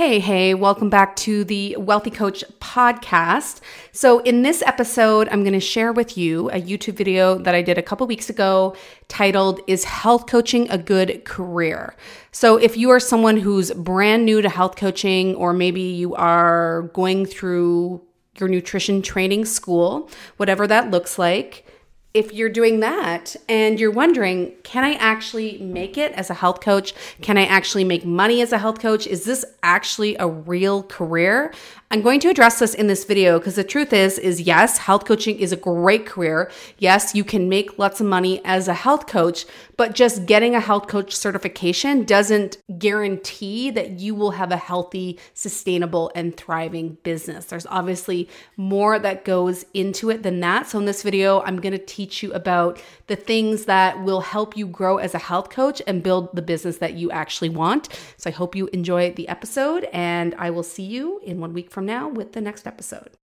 Hey, hey, welcome back to the Wealthy Coach podcast. So, in this episode, I'm going to share with you a YouTube video that I did a couple weeks ago titled, Is Health Coaching a Good Career? So, if you are someone who's brand new to health coaching, or maybe you are going through your nutrition training school, whatever that looks like, if you're doing that and you're wondering, can I actually make it as a health coach? Can I actually make money as a health coach? Is this actually a real career? I'm going to address this in this video because the truth is is yes, health coaching is a great career. Yes, you can make lots of money as a health coach, but just getting a health coach certification doesn't guarantee that you will have a healthy, sustainable and thriving business. There's obviously more that goes into it than that. So in this video, I'm going to teach you about the things that will help you grow as a health coach and build the business that you actually want. So I hope you enjoy the episode and I will see you in 1 week from from now with the next episode.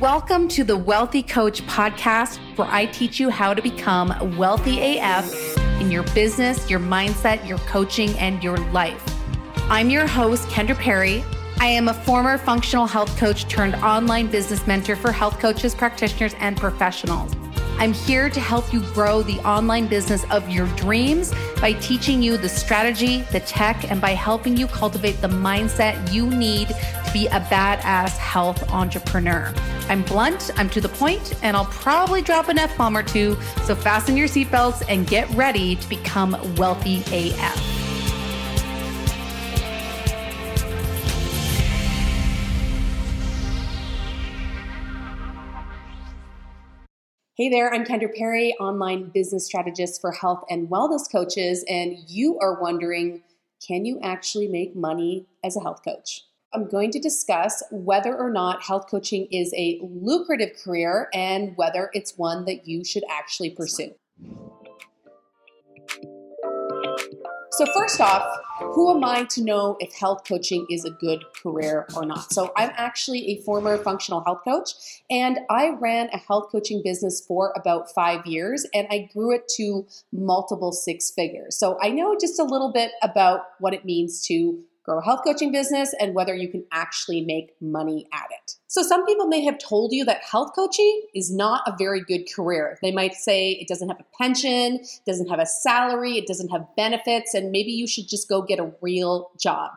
Welcome to the Wealthy Coach podcast, where I teach you how to become wealthy AF in your business, your mindset, your coaching, and your life. I'm your host, Kendra Perry. I am a former functional health coach turned online business mentor for health coaches, practitioners, and professionals. I'm here to help you grow the online business of your dreams by teaching you the strategy, the tech, and by helping you cultivate the mindset you need to be a badass health entrepreneur. I'm blunt, I'm to the point, and I'll probably drop an F bomb or two. So fasten your seatbelts and get ready to become wealthy AF. Hey there, I'm Kendra Perry, online business strategist for health and wellness coaches, and you are wondering can you actually make money as a health coach? I'm going to discuss whether or not health coaching is a lucrative career and whether it's one that you should actually pursue. So, first off, who am I to know if health coaching is a good career or not? So, I'm actually a former functional health coach and I ran a health coaching business for about five years and I grew it to multiple six figures. So, I know just a little bit about what it means to grow a health coaching business and whether you can actually make money at it. So, some people may have told you that health coaching is not a very good career. They might say it doesn't have a pension, doesn't have a salary, it doesn't have benefits, and maybe you should just go get a real job.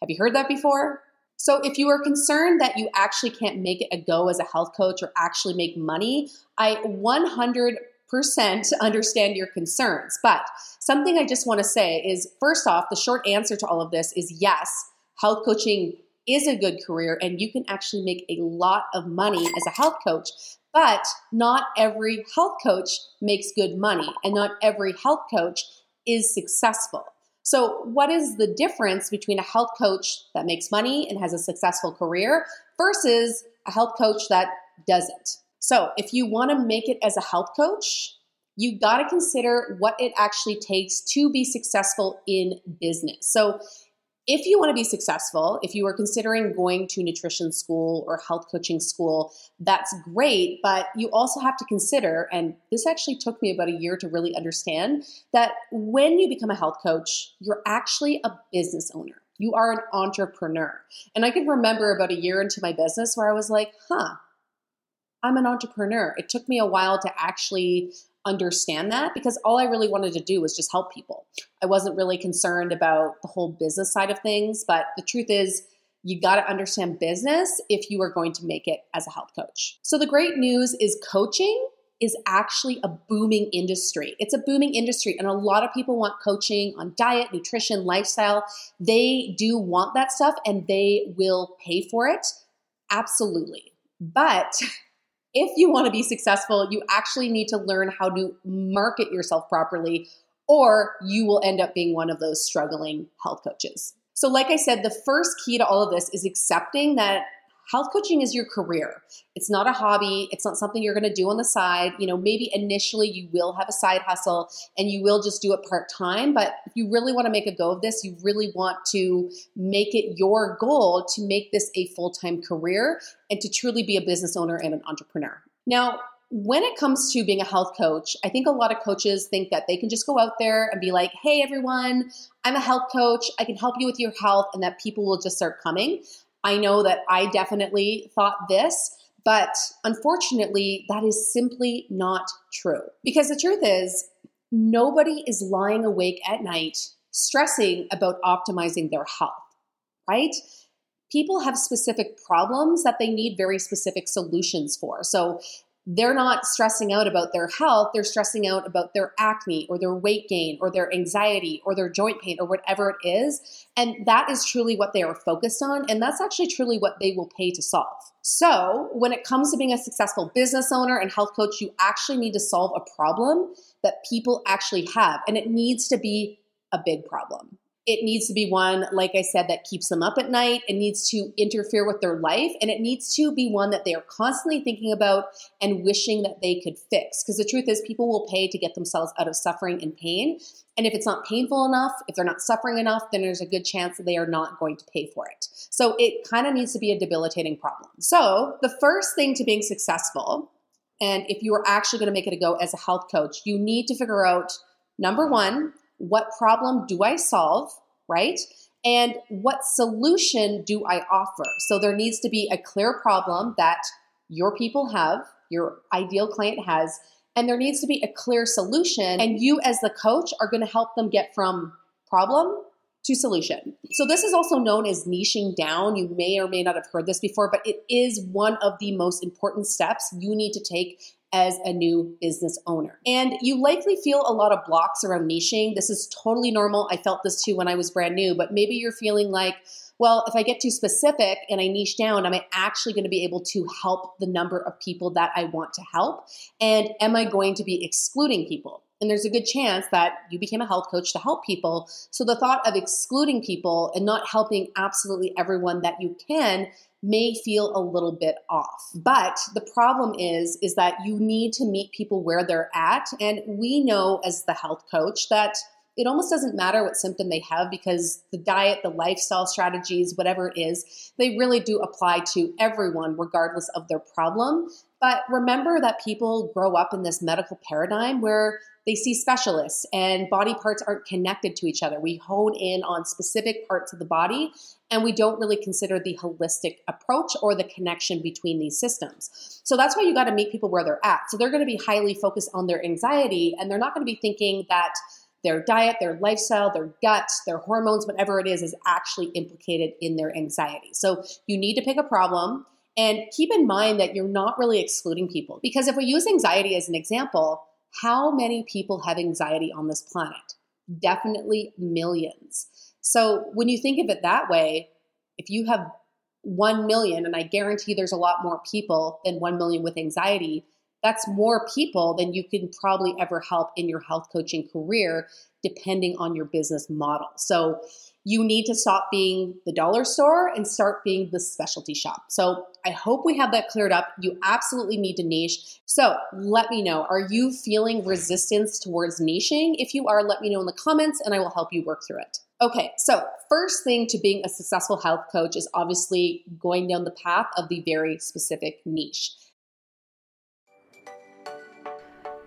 Have you heard that before? So, if you are concerned that you actually can't make it a go as a health coach or actually make money, I 100 percent understand your concerns. But something I just want to say is first off, the short answer to all of this is yes, health coaching is a good career and you can actually make a lot of money as a health coach. But not every health coach makes good money and not every health coach is successful. So, what is the difference between a health coach that makes money and has a successful career versus a health coach that doesn't? So, if you want to make it as a health coach, you got to consider what it actually takes to be successful in business. So, if you want to be successful, if you are considering going to nutrition school or health coaching school, that's great. But you also have to consider, and this actually took me about a year to really understand, that when you become a health coach, you're actually a business owner. You are an entrepreneur. And I can remember about a year into my business where I was like, huh, I'm an entrepreneur. It took me a while to actually understand that because all I really wanted to do was just help people. I wasn't really concerned about the whole business side of things, but the truth is, you got to understand business if you are going to make it as a health coach. So, the great news is coaching is actually a booming industry. It's a booming industry, and a lot of people want coaching on diet, nutrition, lifestyle. They do want that stuff and they will pay for it. Absolutely. But if you want to be successful, you actually need to learn how to market yourself properly, or you will end up being one of those struggling health coaches. So, like I said, the first key to all of this is accepting that health coaching is your career. It's not a hobby. It's not something you're going to do on the side. You know, maybe initially you will have a side hustle and you will just do it part time. But if you really want to make a go of this, you really want to make it your goal to make this a full time career and to truly be a business owner and an entrepreneur. Now, when it comes to being a health coach, I think a lot of coaches think that they can just go out there and be like, hey, everyone, I'm a health coach. I can help you with your health, and that people will just start coming. I know that I definitely thought this, but unfortunately, that is simply not true. Because the truth is, nobody is lying awake at night stressing about optimizing their health, right? People have specific problems that they need very specific solutions for. So they're not stressing out about their health, they're stressing out about their acne or their weight gain or their anxiety or their joint pain or whatever it is. And that is truly what they are focused on. And that's actually truly what they will pay to solve. So, when it comes to being a successful business owner and health coach, you actually need to solve a problem that people actually have. And it needs to be a big problem it needs to be one, like I said, that keeps them up at night. It needs to interfere with their life. And it needs to be one that they are constantly thinking about and wishing that they could fix. Because the truth is, people will pay to get themselves out of suffering and pain. And if it's not painful enough, if they're not suffering enough, then there's a good chance that they are not going to pay for it. So it kind of needs to be a debilitating problem. So the first thing to being successful, and if you are actually going to make it a go as a health coach, you need to figure out number one, what problem do I solve, right? And what solution do I offer? So there needs to be a clear problem that your people have, your ideal client has, and there needs to be a clear solution. And you, as the coach, are going to help them get from problem to solution. So this is also known as niching down. You may or may not have heard this before, but it is one of the most important steps you need to take as a new business owner. And you likely feel a lot of blocks around niching. This is totally normal. I felt this too when I was brand new, but maybe you're feeling like, well, if I get too specific and I niche down, am I actually going to be able to help the number of people that I want to help? And am I going to be excluding people? And there's a good chance that you became a health coach to help people. So the thought of excluding people and not helping absolutely everyone that you can may feel a little bit off. But the problem is is that you need to meet people where they're at and we know as the health coach that it almost doesn't matter what symptom they have because the diet, the lifestyle strategies, whatever it is, they really do apply to everyone regardless of their problem. But remember that people grow up in this medical paradigm where they see specialists and body parts aren't connected to each other. We hone in on specific parts of the body and we don't really consider the holistic approach or the connection between these systems. So that's why you got to meet people where they're at. So they're going to be highly focused on their anxiety and they're not going to be thinking that their diet, their lifestyle, their gut, their hormones, whatever it is, is actually implicated in their anxiety. So you need to pick a problem and keep in mind that you're not really excluding people. Because if we use anxiety as an example, how many people have anxiety on this planet? Definitely millions. So when you think of it that way, if you have 1 million, and I guarantee there's a lot more people than 1 million with anxiety, that's more people than you can probably ever help in your health coaching career, depending on your business model. So you need to stop being the dollar store and start being the specialty shop. So I hope we have that cleared up. You absolutely need to niche. So let me know are you feeling resistance towards niching? If you are, let me know in the comments and I will help you work through it. Okay, so first thing to being a successful health coach is obviously going down the path of the very specific niche.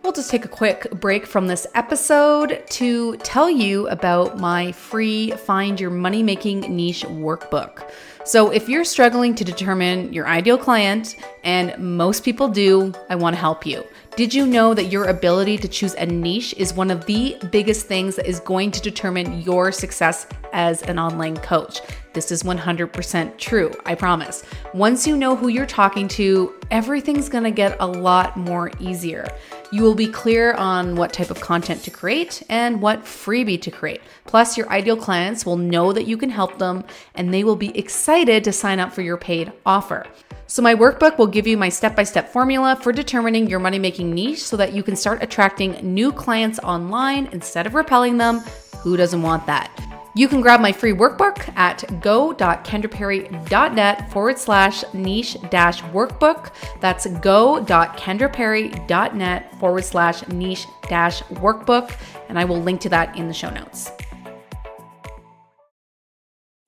We'll just take a quick break from this episode to tell you about my free Find Your Money Making Niche workbook. So, if you're struggling to determine your ideal client, and most people do, I want to help you. Did you know that your ability to choose a niche is one of the biggest things that is going to determine your success as an online coach? This is 100% true, I promise. Once you know who you're talking to, everything's gonna get a lot more easier. You will be clear on what type of content to create and what freebie to create. Plus, your ideal clients will know that you can help them and they will be excited to sign up for your paid offer. So, my workbook will give you my step by step formula for determining your money making niche so that you can start attracting new clients online instead of repelling them. Who doesn't want that? You can grab my free workbook at go.kendraperry.net forward slash niche dash workbook. That's go.kendraperry.net forward slash niche dash workbook. And I will link to that in the show notes.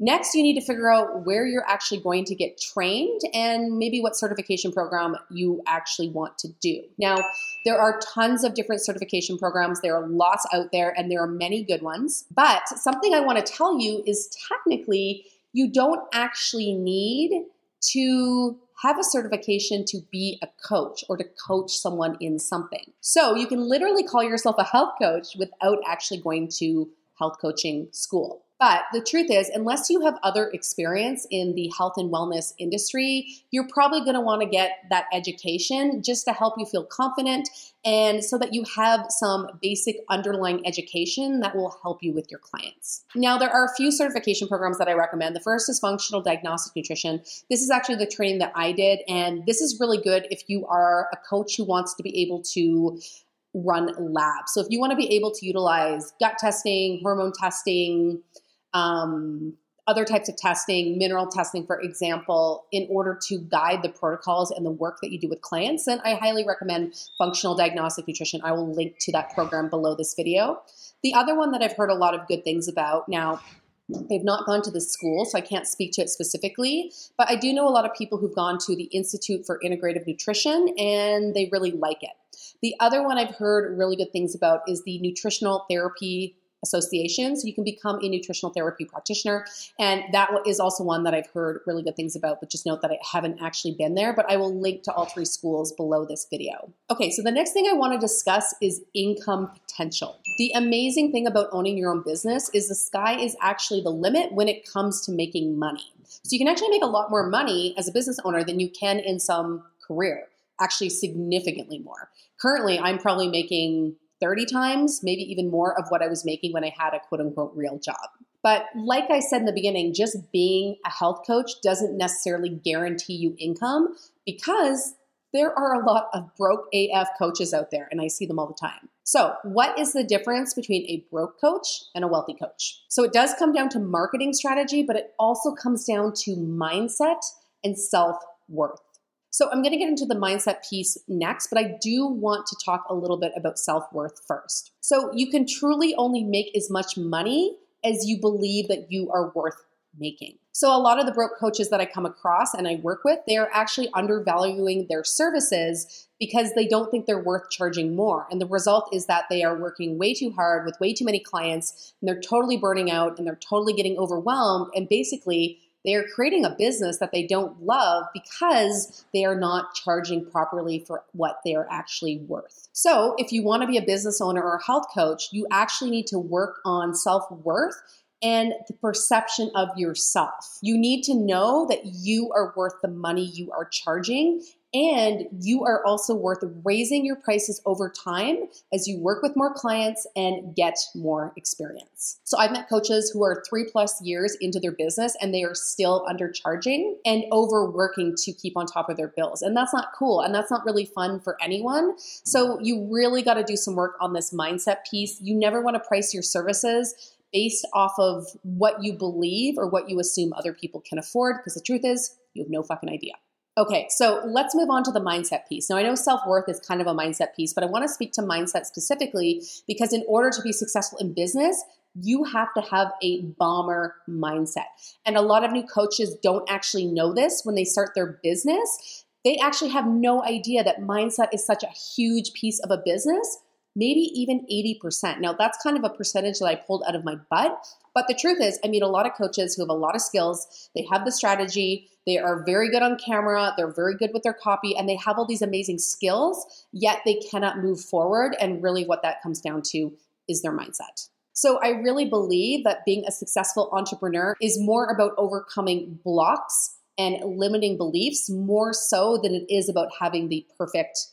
Next, you need to figure out where you're actually going to get trained and maybe what certification program you actually want to do. Now, there are tons of different certification programs. There are lots out there and there are many good ones. But something I want to tell you is technically, you don't actually need to have a certification to be a coach or to coach someone in something. So you can literally call yourself a health coach without actually going to health coaching school. But the truth is, unless you have other experience in the health and wellness industry, you're probably going to want to get that education just to help you feel confident and so that you have some basic underlying education that will help you with your clients. Now, there are a few certification programs that I recommend. The first is functional diagnostic nutrition. This is actually the training that I did, and this is really good if you are a coach who wants to be able to run labs. So if you want to be able to utilize gut testing, hormone testing, um, other types of testing, mineral testing, for example, in order to guide the protocols and the work that you do with clients, then I highly recommend Functional Diagnostic Nutrition. I will link to that program below this video. The other one that I've heard a lot of good things about now, They've not gone to the school, so I can't speak to it specifically. But I do know a lot of people who've gone to the Institute for Integrative Nutrition and they really like it. The other one I've heard really good things about is the Nutritional Therapy Association. So you can become a nutritional therapy practitioner. And that is also one that I've heard really good things about, but just note that I haven't actually been there. But I will link to all three schools below this video. Okay, so the next thing I want to discuss is income potential. The amazing thing about owning your own business is the sky is actually the limit when it comes to making money. So you can actually make a lot more money as a business owner than you can in some career, actually, significantly more. Currently, I'm probably making 30 times, maybe even more of what I was making when I had a quote unquote real job. But like I said in the beginning, just being a health coach doesn't necessarily guarantee you income because there are a lot of broke AF coaches out there, and I see them all the time. So, what is the difference between a broke coach and a wealthy coach? So, it does come down to marketing strategy, but it also comes down to mindset and self worth. So I'm going to get into the mindset piece next, but I do want to talk a little bit about self worth first. So you can truly only make as much money as you believe that you are worth making. So a lot of the broke coaches that I come across and I work with, they are actually undervaluing their services because they don't think they're worth charging more. And the result is that they are working way too hard with way too many clients and they're totally burning out and they're totally getting overwhelmed and basically they are creating a business that they don't love because they are not charging properly for what they are actually worth. So, if you want to be a business owner or a health coach, you actually need to work on self worth and the perception of yourself. You need to know that you are worth the money you are charging and you are also worth raising your prices over time as you work with more clients and get more experience. So I've met coaches who are three plus years into their business and they are still undercharging and overworking to keep on top of their bills. And that's not cool. And that's not really fun for anyone. So you really got to do some work on this mindset piece. You never want to price your services based off of what you believe or what you assume other people can afford because the truth is, you have no fucking idea. Okay, so let's move on to the mindset piece. Now, I know self worth is kind of a mindset piece, but I want to speak to mindset specifically because in order to be successful in business, you have to have a bomber mindset. And a lot of new coaches don't actually know this when they start their business. They actually have no idea that mindset is such a huge piece of a business maybe even 80%. Now, that's kind of a percentage that I pulled out of my butt. But the truth is, I meet a lot of coaches who have a lot of skills. They have the strategy, they are very good on camera, they're very good with their copy, and they have all these amazing skills, yet they cannot move forward. And really, what that comes down to is their mindset. So, I really believe that being a successful entrepreneur is more about overcoming blocks and limiting beliefs more so than it is about having the perfect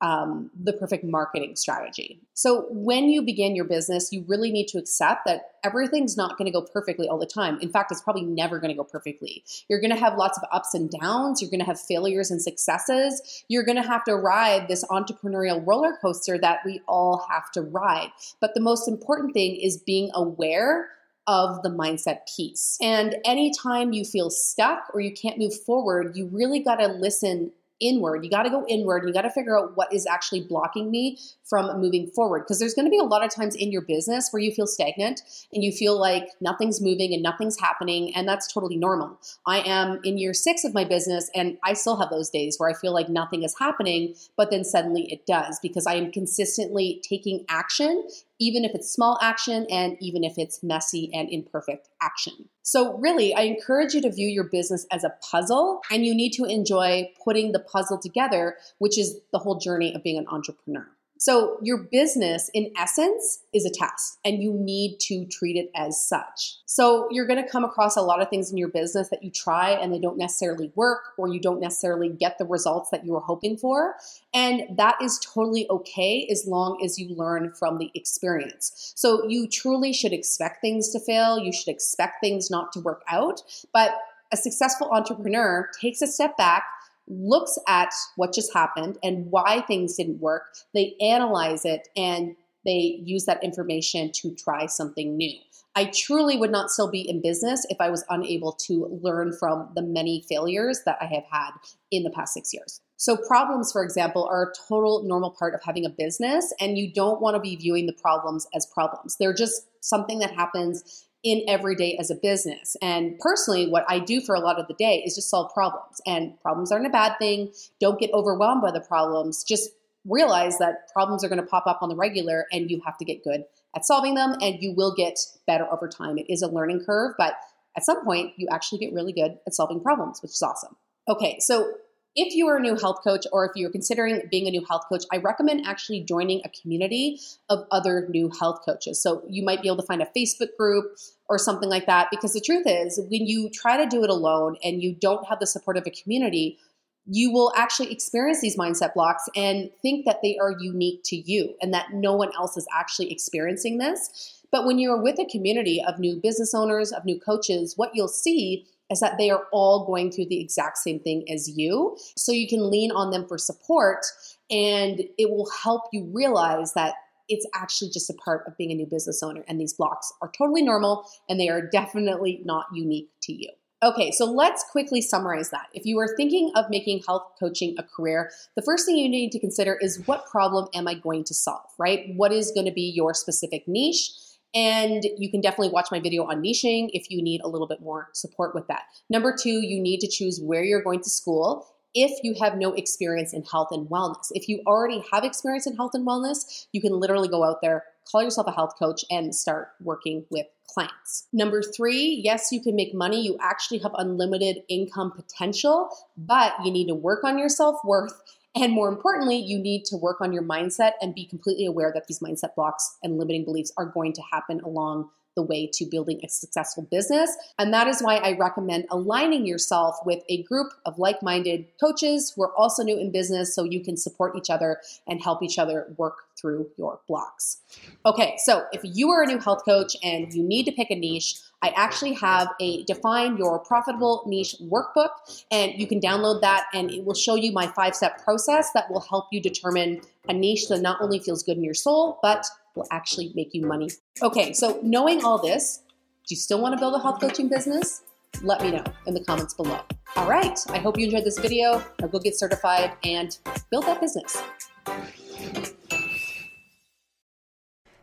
um, the perfect marketing strategy. So, when you begin your business, you really need to accept that everything's not going to go perfectly all the time. In fact, it's probably never going to go perfectly. You're going to have lots of ups and downs. You're going to have failures and successes. You're going to have to ride this entrepreneurial roller coaster that we all have to ride. But the most important thing is being aware of the mindset piece. And anytime you feel stuck or you can't move forward, you really got to listen inward. You got to go inward. And you got to figure out what is actually blocking me from moving forward. Because there's going to be a lot of times in your business where you feel stagnant and you feel like nothing's moving and nothing's happening. And that's totally normal. I am in year six of my business and I still have those days where I feel like nothing is happening, but then suddenly it does because I am consistently taking action even if it's small action and even if it's messy and imperfect action. So, really, I encourage you to view your business as a puzzle and you need to enjoy putting the puzzle together, which is the whole journey of being an entrepreneur. So, your business, in essence, is a test, and you need to treat it as such. So, you're going to come across a lot of things in your business that you try and they don't necessarily work, or you don't necessarily get the results that you were hoping for. And that is totally okay as long as you learn from the experience. So, you truly should expect things to fail, you should expect things not to work out. But a successful entrepreneur takes a step back looks at what just happened and why things didn't work. They analyze it and they use that information to try something new. I truly would not still be in business if I was unable to learn from the many failures that I have had in the past six years. So, problems, for example, are a total normal part of having a business, and you don't want to be viewing the problems as problems. They're just something that happens in every day as a business. And personally, what I do for a lot of the day is just solve problems. And problems aren't a bad thing. Don't get overwhelmed by the problems. Just realize that problems are going to pop up on the regular and you have to get good at solving them and you will get better over time. It is a learning curve, but at some point, you actually get really good at solving problems, which is awesome. Okay, so if you are a new health coach or if you're considering being a new health coach, I recommend actually joining a community of other new health coaches. So you might be able to find a Facebook group or something like that because the truth is, when you try to do it alone and you don't have the support of a community, you will actually experience these mindset blocks and think that they are unique to you and that no one else is actually experiencing this. But when you're with a community of new business owners, of new coaches, what you'll see is that they are all going through the exact same thing as you. So you can lean on them for support and it will help you realize that it's actually just a part of being a new business owner. And these blocks are totally normal and they are definitely not unique to you. Okay, so let's quickly summarize that. If you are thinking of making health coaching a career, the first thing you need to consider is what problem am I going to solve, right? What is going to be your specific niche? And you can definitely watch my video on niching if you need a little bit more support with that. Number two, you need to choose where you're going to school if you have no experience in health and wellness. If you already have experience in health and wellness, you can literally go out there, call yourself a health coach, and start working with clients. Number three, yes, you can make money. You actually have unlimited income potential, but you need to work on your self worth and more importantly, you need to work on your mindset and be completely aware that these mindset blocks and limiting beliefs are going to happen along the way to building a successful business. And that is why I recommend aligning yourself with a group of like minded coaches who are also new in business so you can support each other and help each other work through your blocks. Okay, so if you are a new health coach and you need to pick a niche, I actually have a define your profitable niche workbook, and you can download that and it will show you my five step process that will help you determine a niche that not only feels good in your soul, but will actually make you money. Okay, so knowing all this, do you still want to build a health coaching business? Let me know in the comments below. All right, I hope you enjoyed this video. Now go get certified and build that business.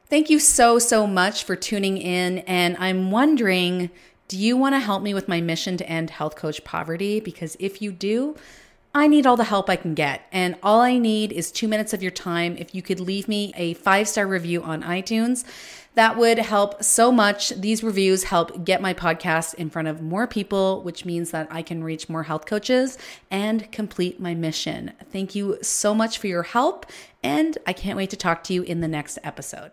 Thank you so, so much for tuning in. And I'm wondering do you want to help me with my mission to end health coach poverty? Because if you do, I need all the help I can get. And all I need is two minutes of your time. If you could leave me a five star review on iTunes, that would help so much. These reviews help get my podcast in front of more people, which means that I can reach more health coaches and complete my mission. Thank you so much for your help. And I can't wait to talk to you in the next episode.